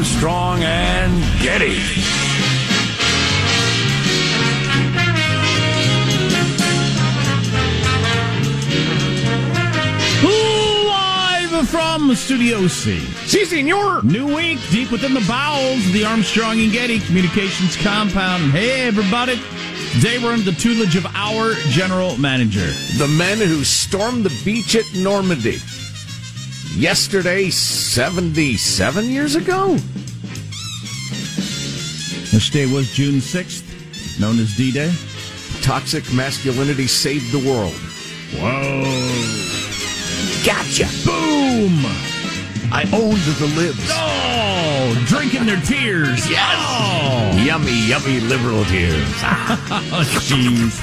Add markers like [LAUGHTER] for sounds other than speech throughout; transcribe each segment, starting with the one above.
Armstrong and Getty. Live from Studio C. Si, senor. New week, deep within the bowels of the Armstrong and Getty Communications compound. Hey, everybody. Today we're under the tutelage of our general manager. The men who stormed the beach at Normandy. Yesterday, 77 years ago? This day was June 6th, known as D Day. Toxic masculinity saved the world. Whoa. Gotcha. Boom. I owned the libs. Oh, drinking their tears. Yes. Oh, Yummy, yummy liberal tears. oh, [LAUGHS] jeez.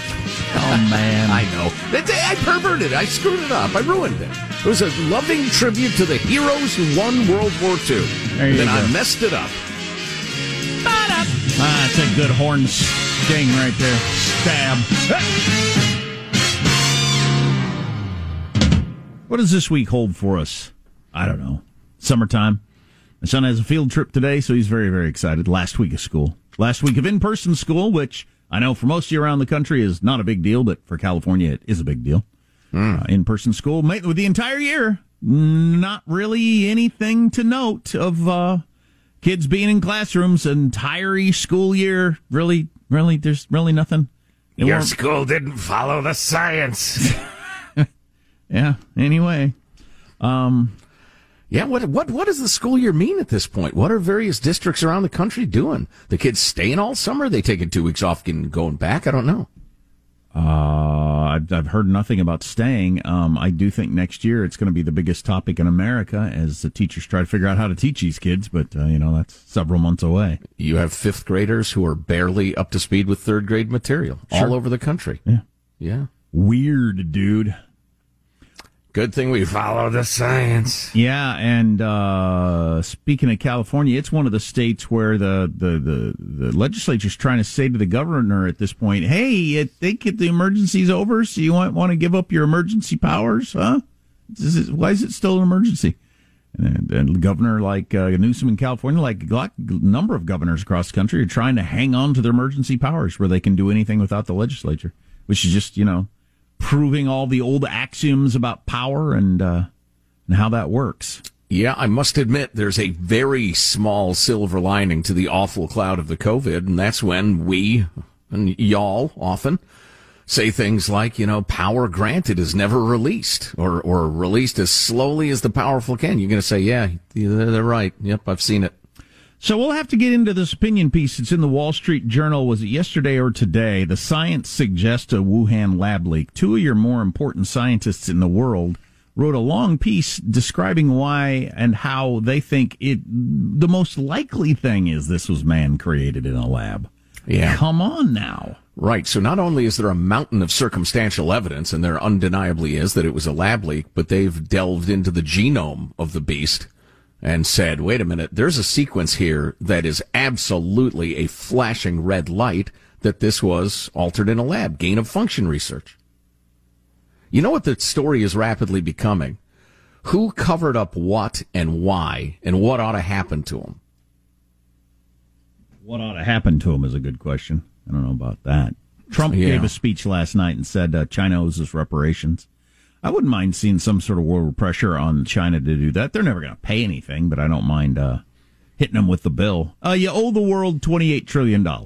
Oh, man. I know. I perverted it. I screwed it up. I ruined it. It was a loving tribute to the heroes who won World War II. There you then go. I messed it up. Ah, that's a good horn sting right there. Stab. What does this week hold for us? I don't know. Summertime. My son has a field trip today, so he's very, very excited. Last week of school. Last week of in person school, which I know for most of you around the country is not a big deal, but for California, it is a big deal. Uh, in person school with the entire year. Not really anything to note of uh, kids being in classrooms entire school year. Really, really, there's really nothing. It Your won't- school didn't follow the science. [LAUGHS] yeah. Anyway, um, yeah, what what what does the school year mean at this point? What are various districts around the country doing? The kids staying all summer? They taking two weeks off and going back? I don't know. Uh, I've, I've heard nothing about staying. Um, I do think next year it's going to be the biggest topic in America as the teachers try to figure out how to teach these kids. But uh, you know that's several months away. You have fifth graders who are barely up to speed with third grade material Sure. all over the country. Yeah. Yeah. Weird, dude. Good thing we follow the science. Yeah, and uh, speaking of California, it's one of the states where the, the, the, the legislature's trying to say to the governor at this point, hey, you think the emergency's over, so you might want to give up your emergency powers, huh? Is, why is it still an emergency? And, and governor like uh, Newsom in California, like a number of governors across the country, are trying to hang on to their emergency powers where they can do anything without the legislature, which is just, you know, proving all the old axioms about power and uh, and how that works. Yeah, I must admit there's a very small silver lining to the awful cloud of the COVID, and that's when we and y'all often say things like, you know, power granted is never released or, or released as slowly as the powerful can. You're going to say, yeah, they're right. Yep, I've seen it. So we'll have to get into this opinion piece. It's in the Wall Street Journal. Was it yesterday or today? The science suggests a Wuhan lab leak. Two of your more important scientists in the world wrote a long piece describing why and how they think it, the most likely thing is this was man created in a lab. Yeah. Come on now. Right. So not only is there a mountain of circumstantial evidence, and there undeniably is that it was a lab leak, but they've delved into the genome of the beast and said, wait a minute, there's a sequence here that is absolutely a flashing red light that this was altered in a lab, gain of function research. You know what the story is rapidly becoming? Who covered up what and why, and what ought to happen to them? What ought to happen to him is a good question. I don't know about that. Trump yeah. gave a speech last night and said uh, China owes us reparations. I wouldn't mind seeing some sort of world pressure on China to do that. They're never going to pay anything, but I don't mind uh, hitting them with the bill. Uh, you owe the world $28 trillion, uh,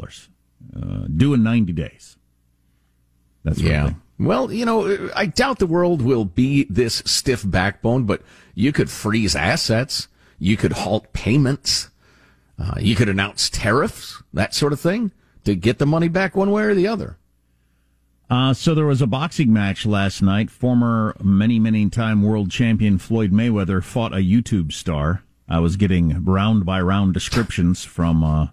due in 90 days. That's yeah. Well, you know, I doubt the world will be this stiff backbone, but you could freeze assets. You could halt payments. Uh, you could announce tariffs, that sort of thing to get the money back one way or the other. Uh, so there was a boxing match last night. Former many, many time world champion Floyd Mayweather fought a YouTube star. I was getting round by round descriptions from uh,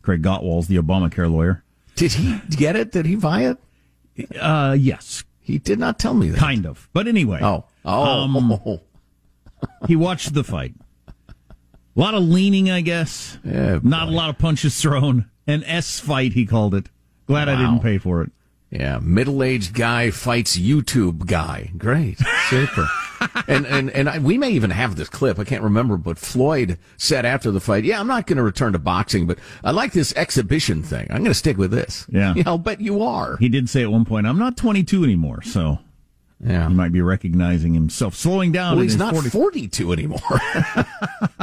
Craig Gottwals, the Obamacare lawyer. Did he get it? Did he buy it? Uh, yes. He did not tell me that. Kind of. But anyway. Oh. Oh. Um, he watched the fight. A lot of leaning, I guess. Yeah, Not a lot of punches thrown. An S fight, he called it. Glad wow. I didn't pay for it. Yeah, middle-aged guy fights YouTube guy. Great, super. [LAUGHS] and and and I, we may even have this clip. I can't remember, but Floyd said after the fight, "Yeah, I'm not going to return to boxing, but I like this exhibition thing. I'm going to stick with this." Yeah, [LAUGHS] yeah, I'll bet you are. He did say at one point, "I'm not 22 anymore," so yeah. He might be recognizing himself slowing down. Well, he's not 40... 42 anymore. [LAUGHS]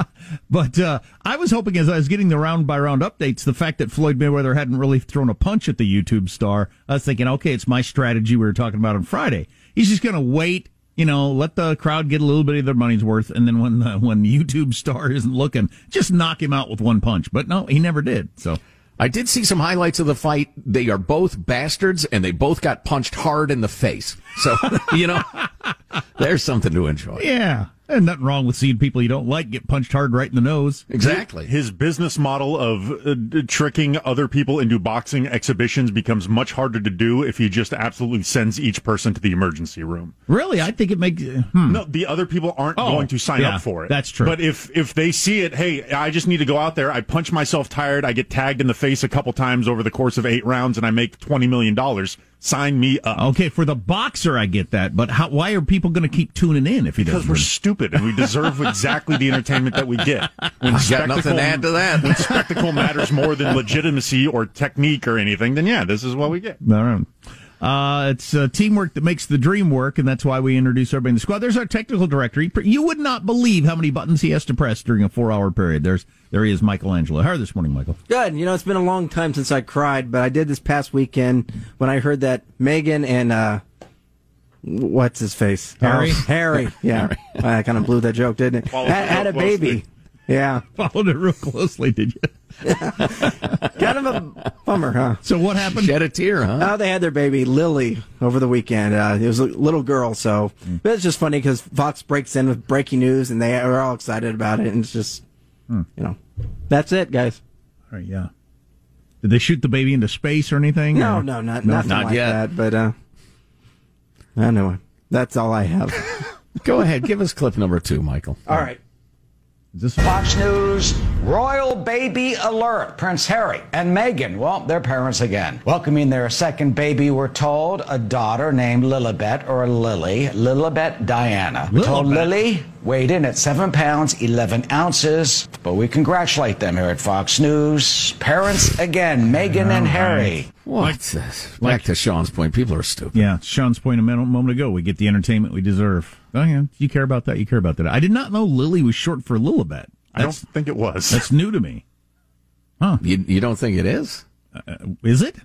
[LAUGHS] but uh, I was hoping as I was getting the round by round updates, the fact that Floyd Mayweather hadn't really thrown a punch at the YouTube star, I was thinking, okay, it's my strategy we were talking about on Friday. He's just going to wait, you know, let the crowd get a little bit of their money's worth, and then when the, when [LAUGHS] YouTube star isn't looking, just knock him out with one punch. But no, he never did. So I did see some highlights of the fight. They are both bastards and they both got punched hard in the face. So, [LAUGHS] you know, [LAUGHS] there's something to enjoy. Yeah. And nothing wrong with seeing people you don't like get punched hard right in the nose. Exactly. His business model of uh, tricking other people into boxing exhibitions becomes much harder to do if he just absolutely sends each person to the emergency room. Really? I think it makes. Hmm. No, the other people aren't oh, going to sign yeah, up for it. That's true. But if if they see it, hey, I just need to go out there. I punch myself tired. I get tagged in the face a couple times over the course of eight rounds, and I make twenty million dollars sign me up. Okay, for the boxer, I get that, but how, why are people going to keep tuning in if he doesn't? Because we're stupid and we deserve exactly the entertainment that we get. When I got nothing to add to that. when spectacle matters more than legitimacy or technique or anything, then yeah, this is what we get. All right. Uh, it's uh, teamwork that makes the dream work, and that's why we introduce everybody in the squad. There's our technical director. You would not believe how many buttons he has to press during a four-hour period. There's there he is, Michelangelo. How are you this morning, Michael? Good. You know, it's been a long time since I cried, but I did this past weekend when I heard that Meghan and uh, what's his face, Harry. Oh, Harry. [LAUGHS] Yeah, Harry. I kind of blew that joke, didn't it? Had, had a baby. Yeah. Followed it real closely, did you? [LAUGHS] kind of a bummer, huh? So what happened? Shed a tear, huh? Oh, they had their baby Lily over the weekend. Uh, it was a little girl, so mm. it's just funny because Fox breaks in with breaking news, and they are all excited about it, and it's just, hmm. you know, that's it, guys. All right, yeah. Did they shoot the baby into space or anything? No, or? no, not no, nothing not like yet. that. But uh, anyway, that's all I have. [LAUGHS] Go ahead, give us clip number two, Michael. All right. Is this Fox News royal baby alert. Prince Harry and Meghan, well, they're parents again. Welcoming their second baby, we're told, a daughter named Lilibet or Lily, Lilibet Diana. We're told Lily weighed in at 7 pounds, 11 ounces. But we congratulate them here at Fox News. Parents again, Meghan and Harry. What? Back to Sean's point, people are stupid. Yeah, Sean's point a moment ago. We get the entertainment we deserve. Oh yeah, you care about that. You care about that. I did not know Lily was short for Lilibet. I don't think it was. that's new to me. You, you don't think it is? Uh, uh, is it?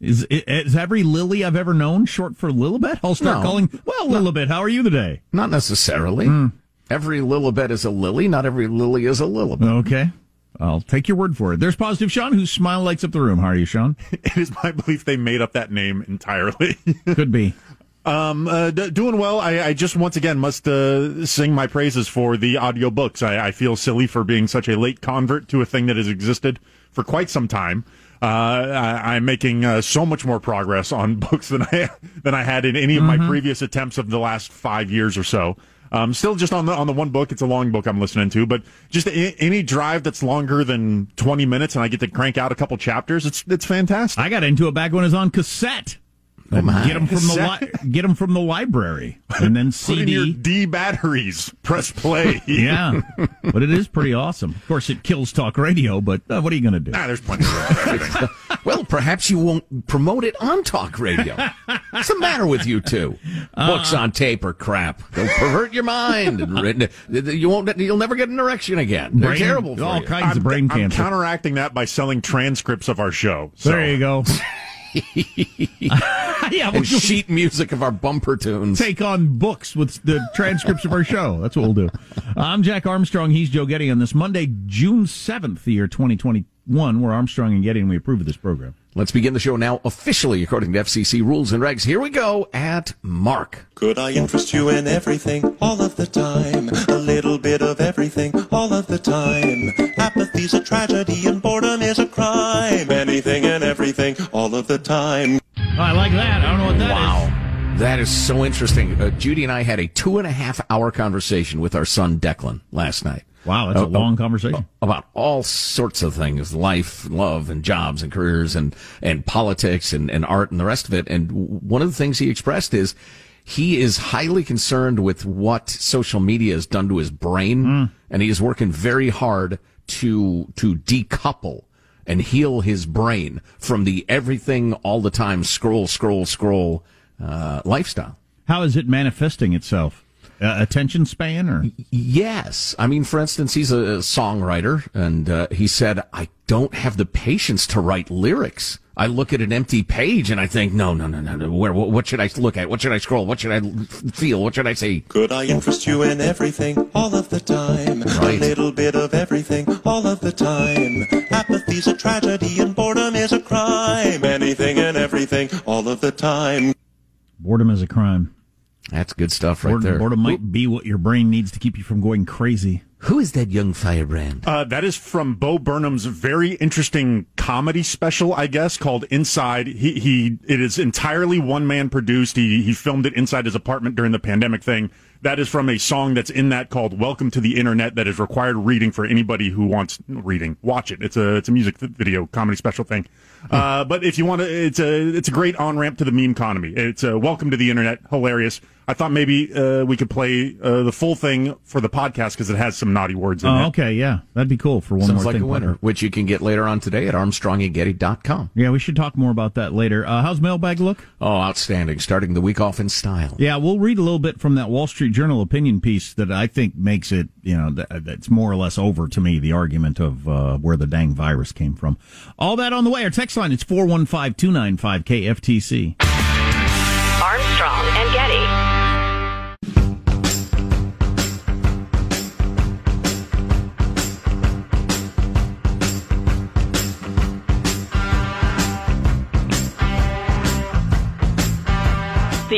Is is every Lily I've ever known short for Lilibet? I'll start No. calling. Well, Lilibet, how are you today? Not necessarily. Hmm. Every Lilibet is a lily. Not every lily is a Lilibet. Okay, I'll take your word for it. There's positive Sean, whose smile lights up the room. How are you, Sean? [LAUGHS] it is my belief they made up that name entirely. Could be. [LAUGHS] Um, uh, d- doing well. I, I just once again must uh, sing my praises for the audiobooks. I, I feel silly for being such a late convert to a thing that has existed for quite some time. Uh, I, I'm making uh, so much more progress on [LAUGHS] books than I than I had in any of my previous attempts of the last five years or so. Um, still just on the on the one book. It's a long book I'm listening to, but just a, any drive that's longer than 20 minutes and I get to crank out a couple chapters. It's it's fantastic. I got into it back when it was on cassette. My. Get them from the Cassette? li- [LAUGHS] get 'em from the library, and then Put in your CD. D batteries. Press play. [LAUGHS] Yeah, but it is pretty awesome. Of course, it kills talk radio, but uh, what are you going to do? Nah, there's plenty of everything. [LAUGHS] Well, perhaps you won't promote it on talk radio. What's the matter with you two? Books on tape are crap. They'll pervert your mind. And you won't. You'll never get an erection again. They're Brain- terrible for all you. kinds of brain I'm cancer. counteracting that by selling transcripts of our show. So. There you go. [LAUGHS] yeah, we'll and sheet music of our bumper tunes. take on books with the transcripts of our show. That's what we'll do. I'm Jack Armstrong. He's Joe Getty on this Monday, June 7th, the year 2021. We're Armstrong and Getty, and we approve of this program. Let's begin the show now officially according to FCC rules and regs. Here we go at Mark. Could I interest you in everything all of the time? A little bit of everything all of the time. Apathy's a tragedy and boredom is a crime. Anything and everything all of the time. I like that. I don't know what that is. That is so interesting. Uh, Judy and I had a two and a half hour conversation with our son Declan last night. Wow, that's a Uh, long uh, conversation. about all sorts of things, life, love, and jobs and careers and, and politics and, and art and the rest of it. And one of the things he expressed is he is highly concerned with what social media has done to his brain. And he is working very hard to, to decouple and heal his brain from the everything all the time scroll, scroll, scroll, uh, lifestyle. How is it manifesting itself? Uh, attention span or? Yes. I mean, for instance, he's a songwriter, and uh, he said, I don't have the patience to write lyrics. I look at an empty page and I think, no, no, no, no, no. Where, what, what should I look at? What should I scroll? What should i feel? What should I say? Could I interest you in everything all of the time? Right. A little bit of everything all of the time. Apathy's a tragedy and boredom is a crime. Anything and everything all of the time. Boredom is a crime. That's good stuff right boredom, there. boredom might be what your brain needs to keep you from going crazy. Who is that young firebrand? Uh, that is from Bo Burnham's very interesting comedy special, I guess, called Inside. He, he, it is entirely one man produced. He, he filmed it inside his apartment during the pandemic thing. That is from a song that's in that called "Welcome to the Internet." That is required reading for anybody who wants reading. Watch it. It's a, it's a music video comedy special thing. Uh, but if you want to, it's a, it's a great on ramp to the meme economy. It's a welcome to the internet. Hilarious. I thought maybe uh, we could play uh, the full thing for the podcast because it has some naughty words in Oh, it. okay, yeah, that'd be cool for one Sounds more like thing. a winner, which you can get later on today at armstrongandgetty.com. Yeah, we should talk more about that later. Uh, how's mailbag look? Oh, outstanding. Starting the week off in style. Yeah, we'll read a little bit from that Wall Street Journal opinion piece that I think makes it, you know, that, that's more or less over to me, the argument of uh, where the dang virus came from. All that on the way. Our text line, it's 415 295 KFTC. Armstrong and Getty.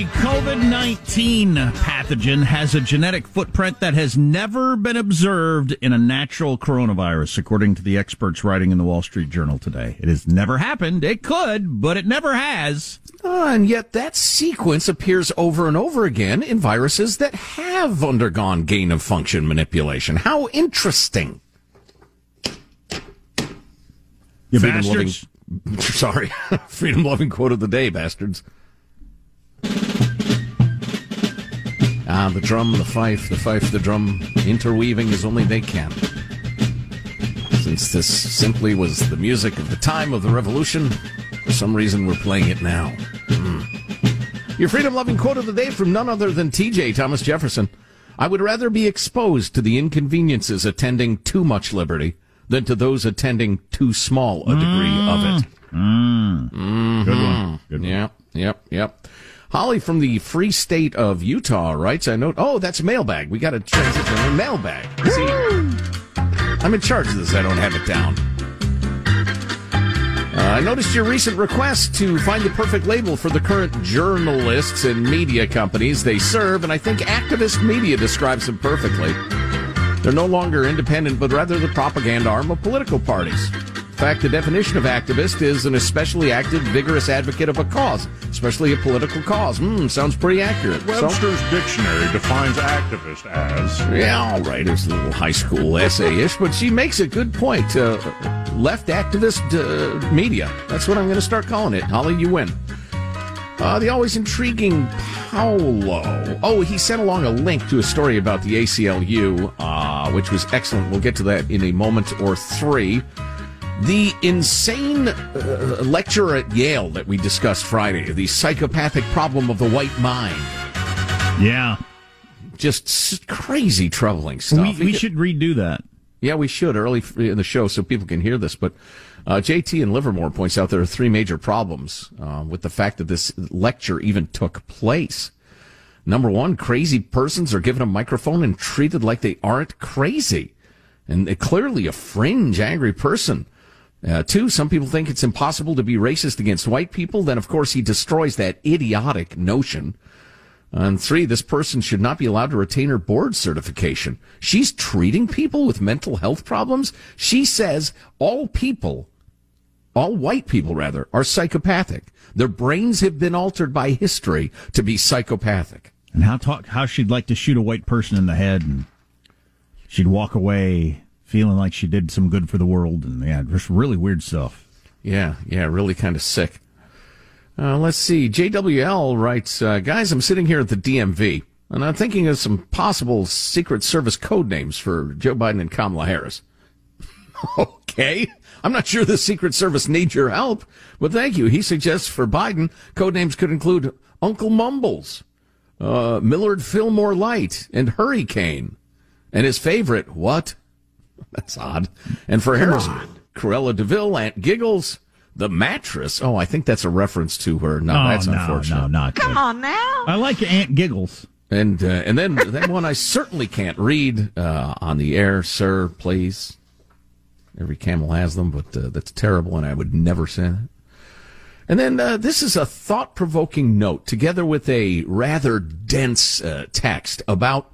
The COVID 19 pathogen has a genetic footprint that has never been observed in a natural coronavirus, according to the experts writing in the Wall Street Journal today. It has never happened. It could, but it never has. Uh, and yet that sequence appears over and over again in viruses that have undergone gain of function manipulation. How interesting. You Freedom bastards. loving, [LAUGHS] sorry, [LAUGHS] freedom loving quote of the day, bastards. Ah, the drum, the fife, the fife, the drum, interweaving as only they can. Since this simply was the music of the time of the revolution, for some reason we're playing it now. Hmm. Your freedom loving quote of the day from none other than TJ Thomas Jefferson. I would rather be exposed to the inconveniences attending too much liberty than to those attending too small a degree of it. Mm. Good one. Good one. Yep, yep, yep. Holly from the free state of Utah writes, I note, oh, that's mailbag. We got to transition to mailbag. See, I'm in charge of this. I don't have it down. Uh, I noticed your recent request to find the perfect label for the current journalists and media companies they serve, and I think activist media describes them perfectly. They're no longer independent, but rather the propaganda arm of political parties. In fact, the definition of activist is an especially active, vigorous advocate of a cause, especially a political cause. Hmm, sounds pretty accurate. So- Webster's dictionary defines activist as yeah, all right. It's a little high school essay-ish, but she makes a good point. Uh, left activist uh, media. That's what I'm going to start calling it. Holly, you win. Uh, the always intriguing Paolo. Oh, he sent along a link to a story about the ACLU, uh, which was excellent. We'll get to that in a moment or three. The insane uh, lecture at Yale that we discussed Friday, the psychopathic problem of the white mind. Yeah. Just crazy, troubling stuff. We, we should redo that. Yeah, we should early in the show so people can hear this. But uh, JT in Livermore points out there are three major problems uh, with the fact that this lecture even took place. Number one, crazy persons are given a microphone and treated like they aren't crazy. And they're clearly a fringe, angry person. Uh, two, some people think it's impossible to be racist against white people. Then, of course, he destroys that idiotic notion. And three, this person should not be allowed to retain her board certification. She's treating people with mental health problems. She says all people, all white people rather, are psychopathic. Their brains have been altered by history to be psychopathic. And how talk how she'd like to shoot a white person in the head and she'd walk away feeling like she did some good for the world and yeah, just really weird stuff. Yeah, yeah, really kind of sick. Uh, let's see. JWL writes, uh, guys, I'm sitting here at the DMV and I'm thinking of some possible Secret Service code names for Joe Biden and Kamala Harris. [LAUGHS] okay. I'm not sure the Secret Service needs your help, but thank you. He suggests for Biden, code names could include Uncle Mumbles, uh, Millard Fillmore Light, and Hurricane. And his favorite, what? That's odd. And for Harris, Cruella de Vil, Aunt Giggles, the mattress. Oh, I think that's a reference to her. No, Oh, that's no, unfortunate. no, not Come on now. I like Aunt Giggles. And uh, and then that one I certainly can't read uh, on the air, sir. Please. Every camel has them, but uh, that's terrible, and I would never say that. And then uh, this is a thought provoking note, together with a rather dense uh, text about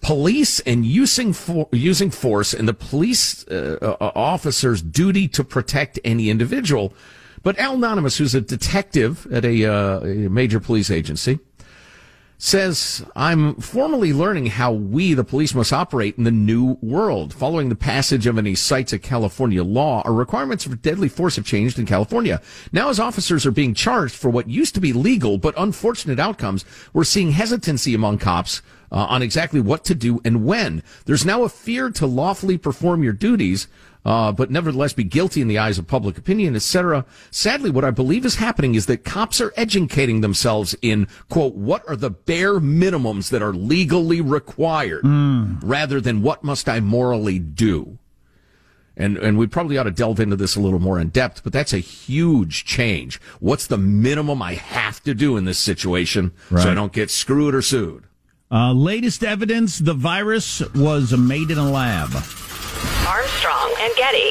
police and using for, using force and the police uh, uh, officer's duty to protect any individual. But Al Anonymous, who's a detective at a, uh, a major police agency, says, I'm formally learning how we, the police, must operate in the new world. Following the passage of any cites a California law, our requirements for deadly force have changed in California. Now, as officers are being charged for what used to be legal but unfortunate outcomes, we're seeing hesitancy among cops uh, on exactly what to do and when. There's now a fear to lawfully perform your duties, uh, but nevertheless be guilty in the eyes of public opinion, etc. Sadly, what I believe is happening is that cops are educating themselves in, quote, what are the bare minimums that are legally required, rather than what must I morally do. And, and we probably ought to delve into this a little more in depth, but that's a huge change. What's the minimum I have to do in this situation so I don't get screwed or sued? Uh, latest evidence: the virus was made in a lab. Armstrong and Getty.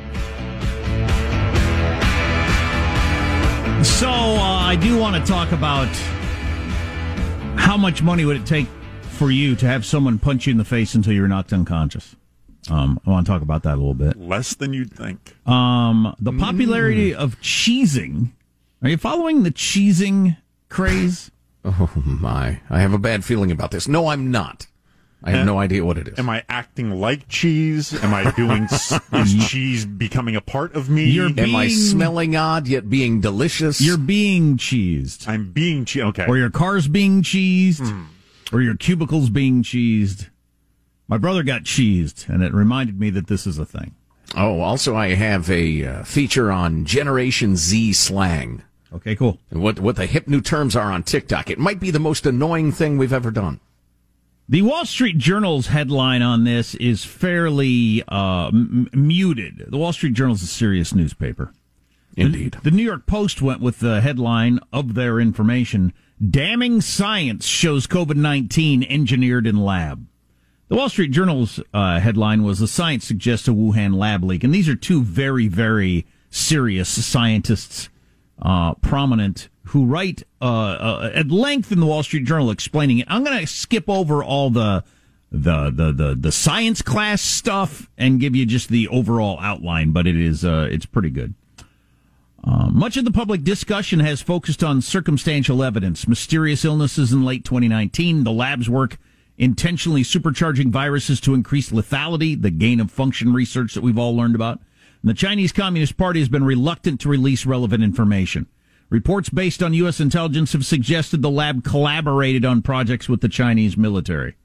So uh, I do want to talk about how much money would it take for you to have someone punch you in the face until you're knocked unconscious. Um, I want to talk about that a little bit. Less than you'd think. Um, the popularity of cheesing. Are you following the cheesing craze? [LAUGHS] Oh my! I have a bad feeling about this. No, I'm not. I have no idea what it is. Am I acting like cheese? Am I doing? [LAUGHS] is cheese becoming a part of me? You're Am I smelling odd yet being delicious? You're being cheesed, I'm being cheese. Okay. or your car's being cheesed, or your cubicle's being cheesed. My brother got cheesed, and it reminded me that this is a thing. Oh, also I have a uh, feature on Generation Z slang. Okay, cool. And what what the hip new terms are on TikTok. It might be the most annoying thing we've ever done. The Wall Street Journal's headline on this is fairly uh, m- muted. The Wall Street Journal is a serious newspaper. Indeed. The, the New York Post went with the headline of their information Damning science shows COVID 19 engineered in lab. The Wall Street Journal's uh, headline was The science suggests a Wuhan lab leak. And these are two very, very serious scientists, uh, prominent, who write uh, uh, at length in the Wall Street Journal explaining it. I'm going to skip over all the. The, the the the science class stuff and give you just the overall outline, but it is uh, it's pretty good. Uh, much of the public discussion has focused on circumstantial evidence, mysterious illnesses in late 2019, the lab's work intentionally supercharging viruses to increase lethality, the gain of function research that we've all learned about, And the Chinese Communist Party has been reluctant to release relevant information. Reports based on U.S. intelligence have suggested the lab collaborated on projects with the Chinese military.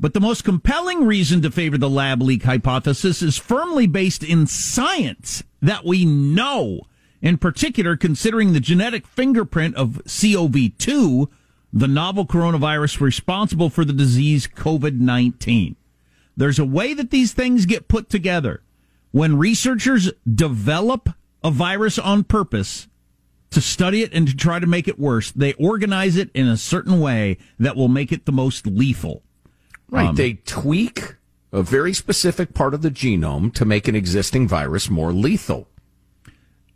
But the most compelling reason to favor the lab leak hypothesis is firmly based in science that we know. In particular, considering the genetic fingerprint of COV2, the novel coronavirus responsible for the disease COVID 19. There's a way that these things get put together. When researchers develop a virus on purpose to study it and to try to make it worse, they organize it in a certain way that will make it the most lethal. Right. Um, they tweak a very specific part of the genome to make an existing virus more lethal.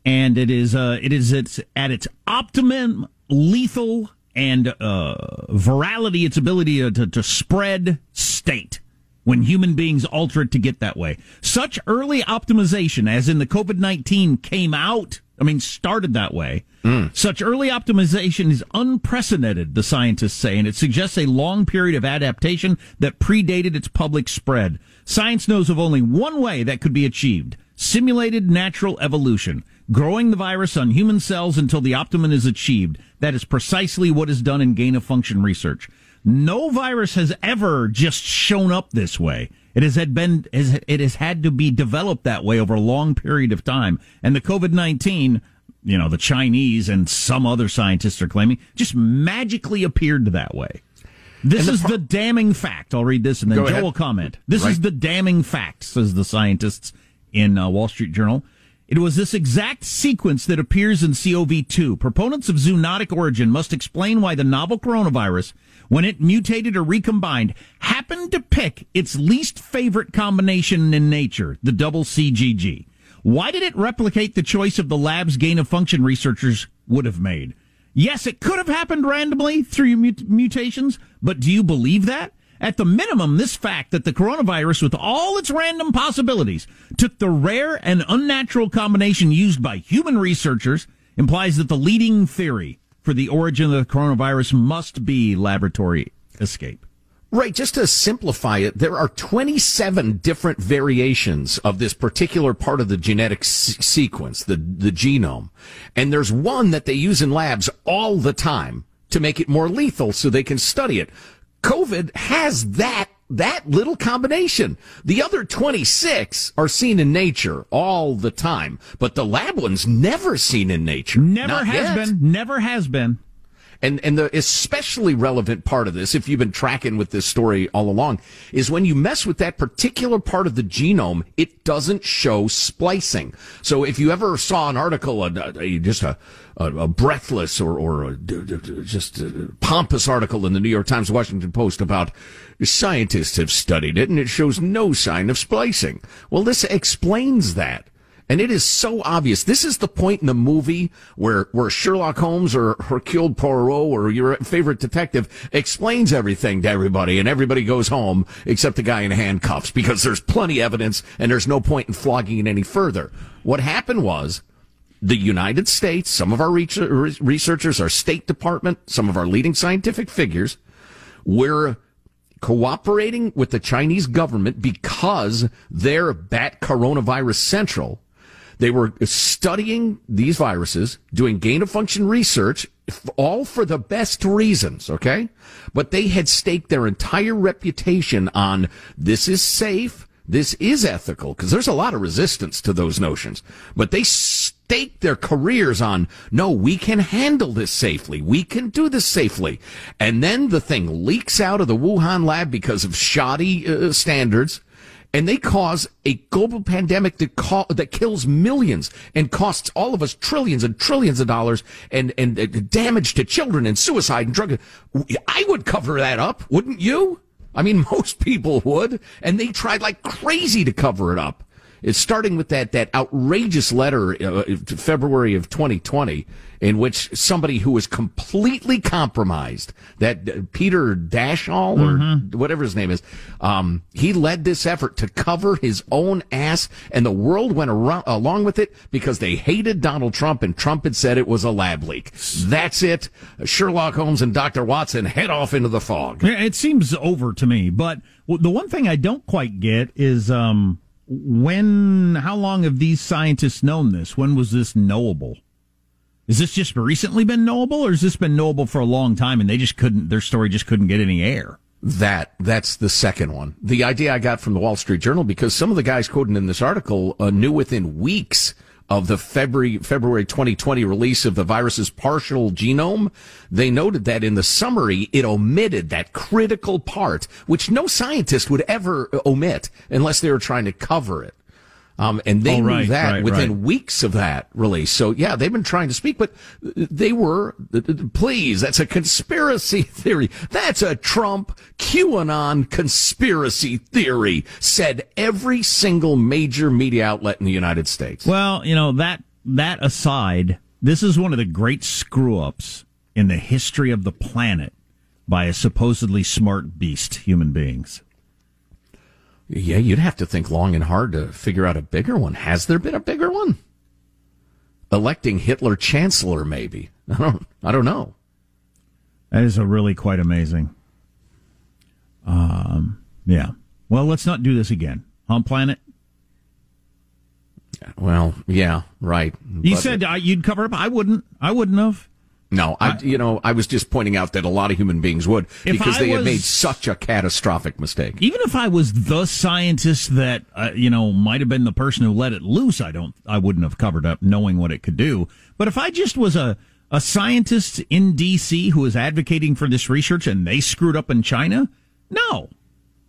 And it is uh, it is it's at its optimum lethal and uh, virality, its ability to, to spread state when human beings alter it to get that way. Such early optimization, as in the COVID 19 came out, I mean, started that way. Mm. Such early optimization is unprecedented, the scientists say, and it suggests a long period of adaptation that predated its public spread. Science knows of only one way that could be achieved simulated natural evolution, growing the virus on human cells until the optimum is achieved. That is precisely what is done in gain of function research. No virus has ever just shown up this way. It has had been it has had to be developed that way over a long period of time. And the COVID nineteen, you know, the Chinese and some other scientists are claiming, just magically appeared that way. This the is the damning fact. I'll read this and then Joe ahead. will comment. This right. is the damning fact, says the scientists in uh, Wall Street Journal. It was this exact sequence that appears in COV2. Proponents of zoonotic origin must explain why the novel coronavirus, when it mutated or recombined, happened to pick its least favorite combination in nature, the double CGG. Why did it replicate the choice of the lab's gain of function researchers would have made? Yes, it could have happened randomly through mut- mutations, but do you believe that? At the minimum, this fact that the coronavirus, with all its random possibilities, took the rare and unnatural combination used by human researchers implies that the leading theory for the origin of the coronavirus must be laboratory escape. Right, just to simplify it, there are 27 different variations of this particular part of the genetic s- sequence, the, the genome. And there's one that they use in labs all the time to make it more lethal so they can study it. COVID has that that little combination. The other 26 are seen in nature all the time, but the lab one's never seen in nature. Never Not has yet. been. Never has been. And and the especially relevant part of this, if you've been tracking with this story all along, is when you mess with that particular part of the genome, it doesn't show splicing. So if you ever saw an article, a, a, just a, a, breathless or or just a pompous article in the New York Times, Washington Post about scientists have studied it and it shows no sign of splicing. Well, this explains that. And it is so obvious. This is the point in the movie where, where Sherlock Holmes or Hercule Poirot or your favorite detective explains everything to everybody and everybody goes home except the guy in handcuffs because there's plenty evidence and there's no point in flogging it any further. What happened was the United States, some of our researchers, our State Department, some of our leading scientific figures, were cooperating with the Chinese government because they're Bat Coronavirus Central they were studying these viruses, doing gain of function research, all for the best reasons, okay? But they had staked their entire reputation on this is safe, this is ethical, because there's a lot of resistance to those notions. But they staked their careers on, no, we can handle this safely. We can do this safely. And then the thing leaks out of the Wuhan lab because of shoddy uh, standards and they cause a global pandemic that, that kills millions and costs all of us trillions and trillions of dollars and, and uh, damage to children and suicide and drug. I would cover that up, wouldn't you? I mean, [LAUGHS] most people would, and they tried like crazy to cover it up. It's starting with that that outrageous letter, uh, February of 2020, in which somebody who was completely compromised, that uh, Peter Daszak or mm-hmm. whatever his name is, um, he led this effort to cover his own ass, and the world went around, along with it because they hated Donald Trump, and Trump had said it was a lab leak. That's it. Sherlock Holmes and Dr. Watson head off into the fog. It seems over to me, but the one thing I don't quite get is. Um, when, how long have these scientists known this? When was this knowable? Is this just recently been knowable, or has this been knowable for a long time and they just couldn't, their story just couldn't get any air? That that's the second one. The idea I got from the Wall Street Journal because some of the guys quoted in this article uh, knew within weeks of the February February 2020 release of the virus's partial genome, they noted that in the summary it omitted that critical part, which no scientist would ever omit unless they were trying to cover it. Um, and they Oh, knew that right, within right. weeks of that release. So yeah, they've been trying to speak, but they were, please, that's a conspiracy [LAUGHS] theory. That's a Trump QAnon conspiracy theory, said every single major media outlet in the United States. Well, you know, that, that aside, this is one of the great screw ups in the history of the planet by a supposedly smart beast, human beings. Yeah, you'd have to think long and hard to figure out a bigger one. Has there been a bigger one? Electing Hitler chancellor, maybe. I don't, I don't know. That is a really quite amazing. Um, yeah. Well, let's not do this again. On planet. Well, yeah, right. You But- said uh, you'd cover up. I wouldn't. I wouldn't have. No, I, you know, I was just pointing out that a lot of human beings would because I they had made such a catastrophic mistake. Even if I was the scientist that uh, you know might have been the person who let it loose, I don't. I wouldn't have covered up, knowing what it could do. But if I just was a a scientist in D.C. who was advocating for this research and they screwed up in China, no,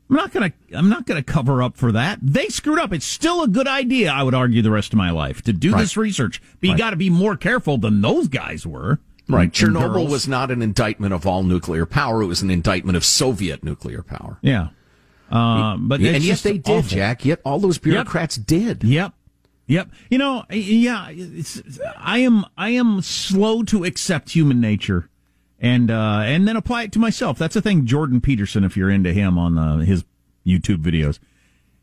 I'm not gonna. I'm not gonna cover up for that. They screwed up. It's still a good idea. I would argue the rest of my life to do Right. this research, but you Right. got to be more careful than those guys were. Right. Chernobyl girls. was not an indictment of all nuclear power. It was an indictment of Soviet nuclear power. Yeah. Uh, but and yet they did, awful. Jack. Yet all those bureaucrats did. Yep. Yep. You know, yeah, it's, I am I am slow to accept human nature and uh and then apply it to myself. That's the thing Jordan Peterson if you're into him on uh, his YouTube videos.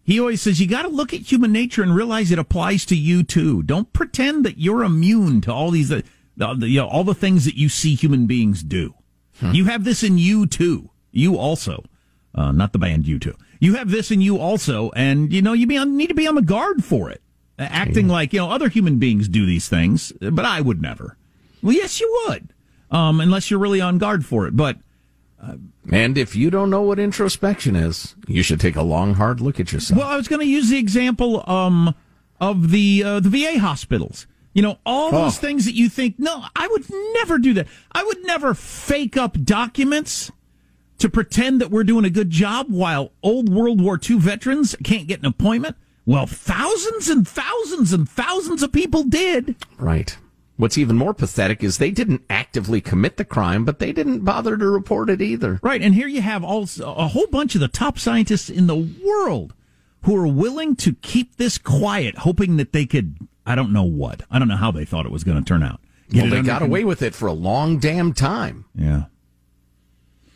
He always says you got to look at human nature and realize it applies to you too. Don't pretend that you're immune to all these uh, the, the, you know, all the things that you see human beings do. You have this in you too. You also. Uh, not the band you too. You have this in you also, and you know you be on, need to be on the guard for it. Uh, Acting like you know other human beings do these things, but I would never. Well, yes, you would, um, unless you're really on guard for it. But And if you don't know what introspection is, you should take a long, hard look at yourself. well, I was going to use the example um, of the uh, the VA hospitals. You know, all those Oh. things that you think, no, I would never do that. I would never fake up documents to pretend that we're doing a good job while old World War II veterans can't get an appointment. Well, thousands and thousands and thousands of people did. Right. What's even more pathetic is they didn't actively commit the crime, but they didn't bother to report it either. Right, and here you have all a whole bunch of the top scientists in the world who are willing to keep this quiet, hoping that they could. I don't know what. I don't know how they thought it was going to turn out. Get well, they got away with it for a long damn time. Yeah.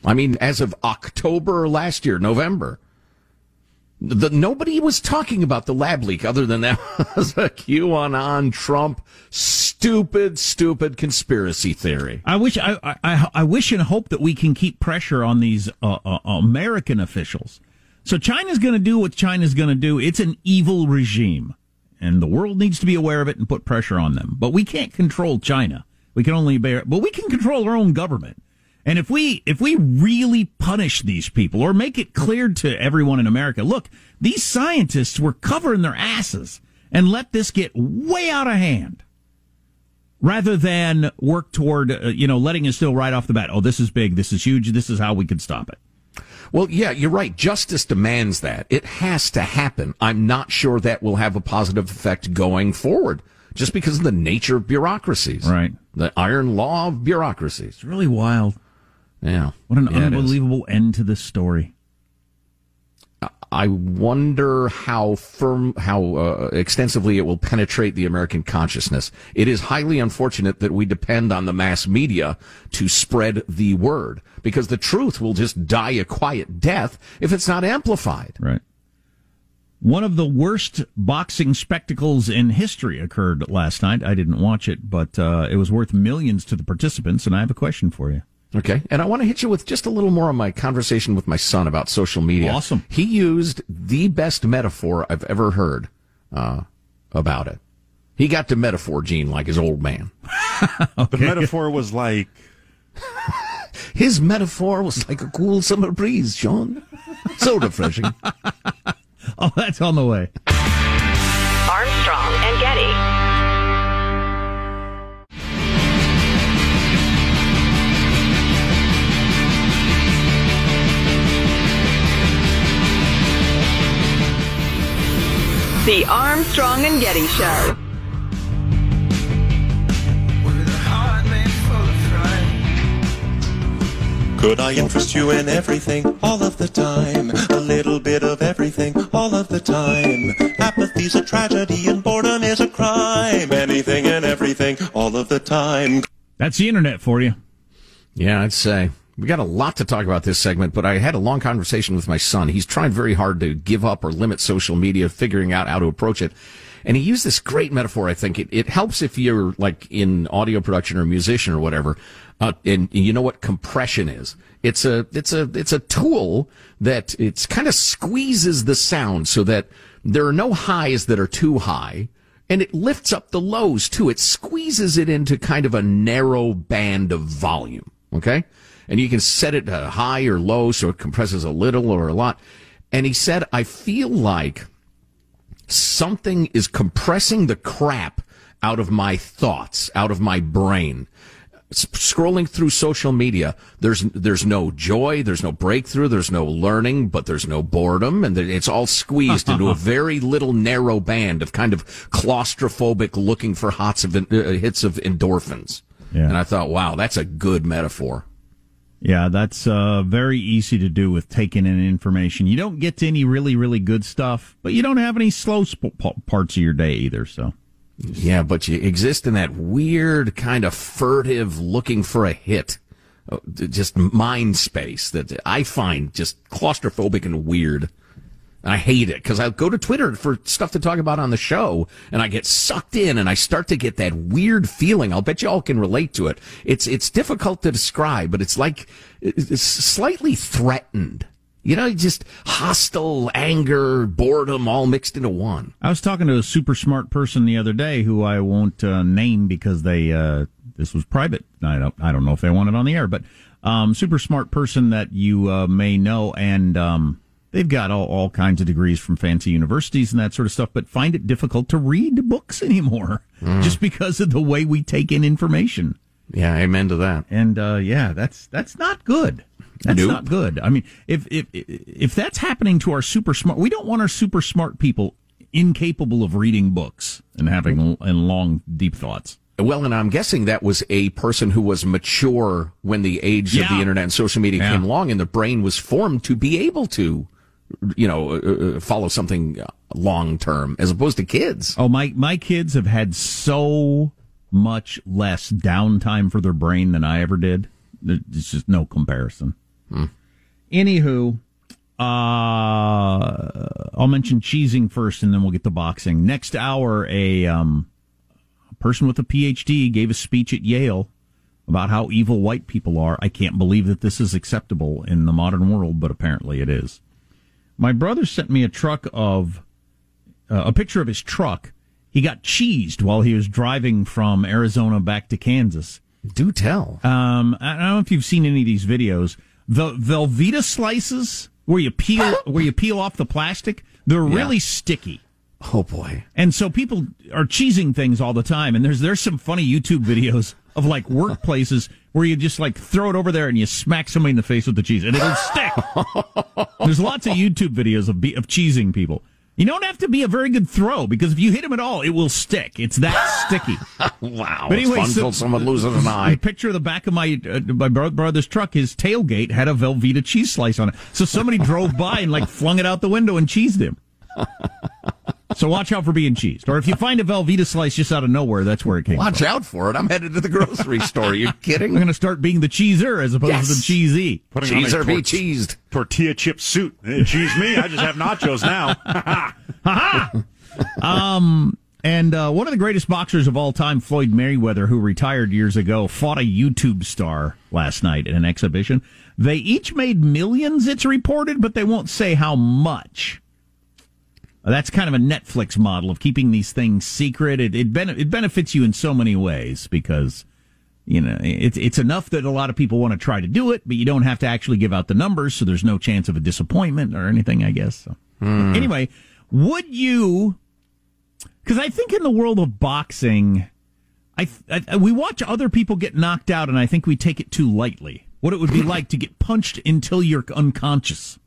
I mean, as of October last year, November, the, nobody was talking about the lab leak other than that [LAUGHS] was a QAnon Trump stupid, stupid conspiracy theory. I wish I, I I wish and hope that we can keep pressure on these uh, uh, American officials. So China's going to do what China's going to do. It's an evil regime, and the world needs to be aware of it and put pressure on them. But we can't control China. We can only bear, but we can control our own government. And if we if we really punish these people or make it clear to everyone in America, look, these scientists were covering their asses and let this get way out of hand rather than work toward uh, you know letting us know right off the bat oh this is big this is huge this is how we can stop it Well, yeah, you're right. Justice demands that. It has to happen. I'm not sure that will have a positive effect going forward just because of the nature of bureaucracies. Right. The iron law of bureaucracies. it's really wild Yeah. what an Yeah, unbelievable end to this story I wonder how firm, how uh, extensively it will penetrate the American consciousness. It is highly unfortunate that we depend on the mass media to spread the word because the truth will just die a quiet death if it's not amplified. right one of the worst boxing spectacles in history occurred last night i didn't watch it but uh, it was worth millions to the participants and i have a question for you Okay. And I want to hit you with just a little more on my conversation with my son about social media. Awesome. He used the best metaphor I've ever heard uh, about it. He got to metaphor Gene like his old man. [LAUGHS] The metaphor was like [LAUGHS] His metaphor was like a cool summer breeze, Sean. So refreshing. [LAUGHS] Oh, that's on the way. The Armstrong and Getty Show. Could I interest you in everything all of the time? A little bit of everything all of the time. Apathy's a tragedy and boredom is a crime. Anything and everything all of the time. That's the internet for you. Yeah, I'd say. We got a lot to talk about this segment, but I had a long conversation with my son. He's trying very hard to give up or limit social media, figuring out how to approach it. And he used this great metaphor. I think it, it helps if you're like in audio production or musician or whatever. Uh, and you know what compression is? It's a, it's a, it's a tool that it's kind of squeezes the sound so that there are no highs that are too high and it lifts up the lows too. It squeezes it into kind of a narrow band of volume. Okay. And you can set it uh, high or low so it compresses a little or a lot. And he said, I feel like something is compressing the crap out of my thoughts, out of my brain. S- scrolling through social media, there's there's no joy, there's no breakthrough, there's no learning, but there's no boredom, and it's all squeezed into a [LAUGHS] very little narrow band of kind of claustrophobic, looking for hots of uh, hits of endorphins. Yeah. And I thought, wow, that's a good metaphor. Yeah, that's uh, very easy to do with taking in information. You don't get to any really, really good stuff, but you don't have any slow sp- parts of your day either. So, Yeah, but you exist in that weird kind of furtive looking for a hit, uh, just mind space that I find just claustrophobic and weird. I hate it because I go to Twitter for stuff to talk about on the show and I get sucked in and I start to get that weird feeling. I'll bet you all can relate to it. It's, it's difficult to describe, but it's like, it's slightly threatened. You know, just hostile, anger, boredom all mixed into one. I was talking to a super smart person the other day who I won't uh, name because they uh, this was private. I don't I don't know if they want it on the air, but um, super smart person that you uh, may know, and um, they've got all, all kinds of degrees from fancy universities and that sort of stuff, but find it difficult to read books [LAUGHS] anymore just because of the way we take in information. Yeah, amen to that. And uh, yeah, that's that's not good. That's Nope. not good. I mean, if if if that's happening to our super smart, we don't want our super smart people incapable of reading books and having and long deep thoughts. Well, and I'm guessing that was a person who was mature when the age of the internet and social media Yeah. came along, and the brain was formed to be able to, you know, uh, uh, follow something long term, as opposed to kids. Oh, my my kids have had so much less downtime for their brain than I ever did. It's just no comparison. Anywho, uh, I'll mention cheesing first, and then we'll get to boxing. Next hour, a um, a person with a PhD gave a speech at Yale about how evil white people are. I can't believe that this is acceptable in the modern world, but apparently it is. My brother sent me a truck of uh, a picture of his truck. He got cheesed while he was driving from Arizona back to Kansas. Do tell. Um, I don't know if you've seen any of these videos. The Velveeta slices where you peel [LAUGHS] where you peel off the plastic, they're Yeah. really sticky. Oh boy. And so people are cheesing things all the time. And there's there's some funny YouTube videos of like [LAUGHS] workplaces where you just like throw it over there and you smack somebody in the face with the cheese and it'll stick. [LAUGHS] there's lots of YouTube videos of be, of cheesing people. You don't have to be a very good throw because if you hit them at all, it will stick. It's that sticky. [LAUGHS] Wow. But anyway, it's fun so- until someone loses an eye. picture of the back of my uh, my bro- brother's truck, his tailgate had a Velveeta cheese slice on it. So somebody drove by and like flung it out the window and cheesed him. So watch out for being cheesed. Or if you find a Velveeta slice just out of nowhere, that's where it came Watch from. out for it. I'm headed to the grocery [LAUGHS] store. Are you kidding? I'm going to start being the cheeser as opposed Yes. to the cheesy. putting on Cheese a or be cheesed. tortilla chip suit. Cheese me. I just have nachos now. [LAUGHS] Ha ha. Um and uh, one of the greatest boxers of all time, Floyd Mayweather, who retired years ago, fought a YouTube star last night in an exhibition. They each made millions, it's reported, but they won't say how much. That's kind of a Netflix model of keeping these things secret. It it, ben- it benefits you in so many ways because you know it's it's enough that a lot of people want to try to do it, but you don't have to actually give out the numbers, so there's no chance of a disappointment or anything. I guess. So. Hmm. Anyway, would you? Because I think in the world of boxing, I, I we watch other people get knocked out, and I think we take it too lightly. What it would be [LAUGHS] like to get punched until you're unconscious.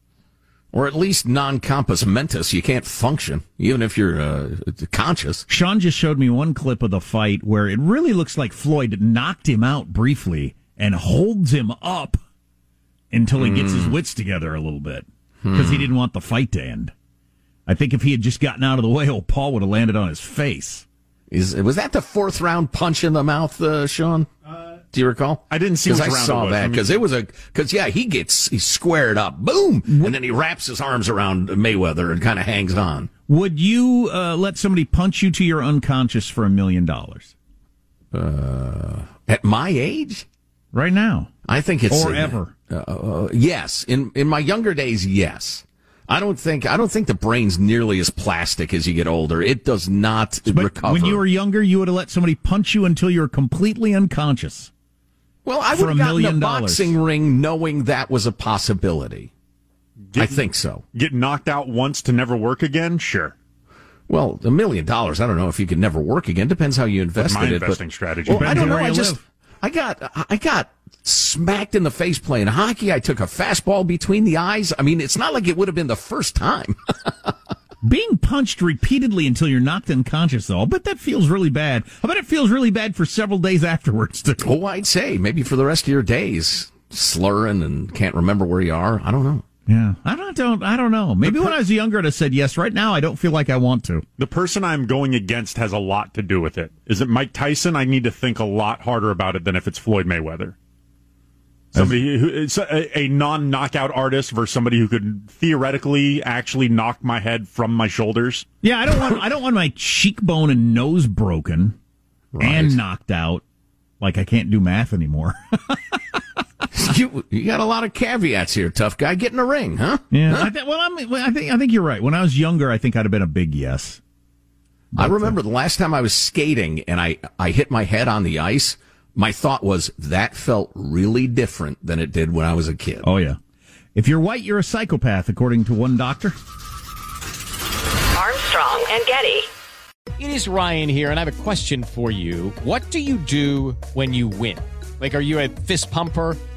Or at least non compos mentis. You can't function, even if you're uh, conscious. Sean just showed me one clip of the fight where it really looks like Floyd knocked him out briefly and holds him up until he gets his Hmm. wits together a little bit because he didn't want the fight to end. I think if he had just gotten out of the way, old Paul would have landed on his face. Is was that the fourth round punch in the mouth, uh, Sean? Do you recall? I didn't see 'Cause which I saw was. that Let me because it was a because yeah he gets he's squared up, boom, and then he wraps his arms around Mayweather and kind of hangs on. Would you uh, let somebody punch you to your unconscious for a million dollars? Uh, at my age, right now, I think it's Or ever. Uh, uh, yes, in in my younger days, yes. I don't think I don't think the brain's nearly as plastic as you get older. It does not But recover. when you were younger, you would have let somebody punch you until you were completely unconscious. Well, I for would a have gotten million a dollars. boxing ring knowing that was a possibility. I think so. Get knocked out once to never work again? Sure. Well, a million dollars. I don't know if you could never work again. Depends how you invested my it. investing but, strategy. Well, I don't know. I just, live. I got, I got smacked in the face playing hockey. I took a fastball between the eyes. I mean, it's not like it would have been the first time. [LAUGHS] Being punched repeatedly until you're knocked unconscious, though, I bet that feels really bad. I bet it feels really bad for several days afterwards. Too. oh, I'd say maybe for the rest of your days, slurring and can't remember where you are. I don't know. Yeah, I don't, don't, I don't know. Maybe when I was younger, I'd have said yes. Right now, I don't feel like I want to. The person I'm going against has a lot to do with it. Is it Mike Tyson? I need to think a lot harder about it than if it's Floyd Mayweather. Somebody who is a, a non-knockout artist versus somebody who could theoretically actually knock my head from my shoulders. Yeah, I don't want, I don't want my cheekbone and nose broken and knocked out. Like I can't do math anymore. [LAUGHS] You, you got a lot of caveats here, tough guy. Get in the ring, huh? yeah, I th- well, I'm, well, I think, I think you're right. When I was younger, I think I'd have been a big yes. I uh, remember the last time I was skating and I, I hit my head on the ice. My thought was that felt really different than it did when I was a kid. Oh yeah. If you're white, you're a psychopath, according to one doctor. Armstrong and Getty. It is Ryan here, and I have a question for you. What do you do when you win? Like, are you a fist pumper?